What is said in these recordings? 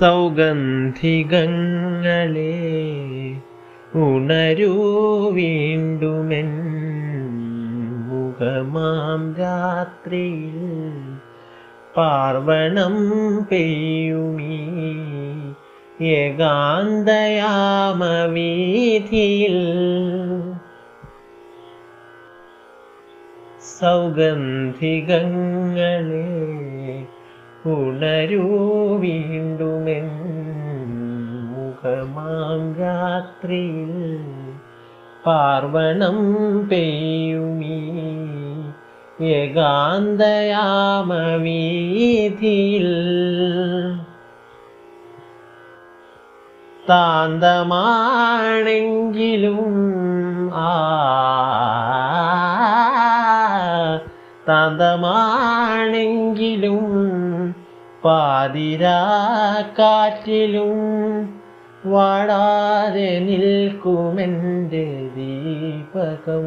സൗഗന്ധികങ്ങളെ ഉണരൂ വീണ്ടുമെൻ മുഖമാം രാത്രിയിൽ പാർവണം പെയ്യുമീ ഏകാന്തയാമവീതിയിൽ സൗഗന്ധികങ്ങളെ ഉണരൂ വീണ്ടുമെൻ മുഖമാം രാത്രിയിൽ പാർവണം പെയ്യുമീ. ഏകാന്തയാമവീഥിയിൽ താന്തമാണെങ്കിലും ആ താന്തമാണെങ്കിലും പാതിരാക്കാറ്റിലും വാടാതെ നിൽക്കുമെന്റെ ദീപകം.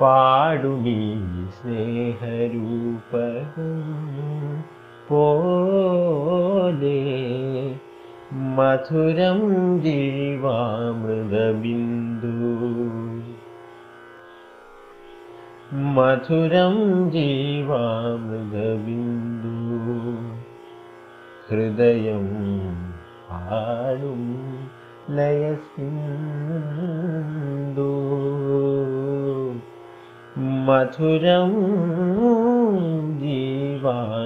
പാടുമീ സ്നേഹരൂപകം പോലെ മധുരം ജീവാമൃതബിന്ദു മധുരം ജീവാമൃതബിന്ദു. ഹൃദയം പാടും ലയസിന്ദു. മധുരം ജീവാമൃത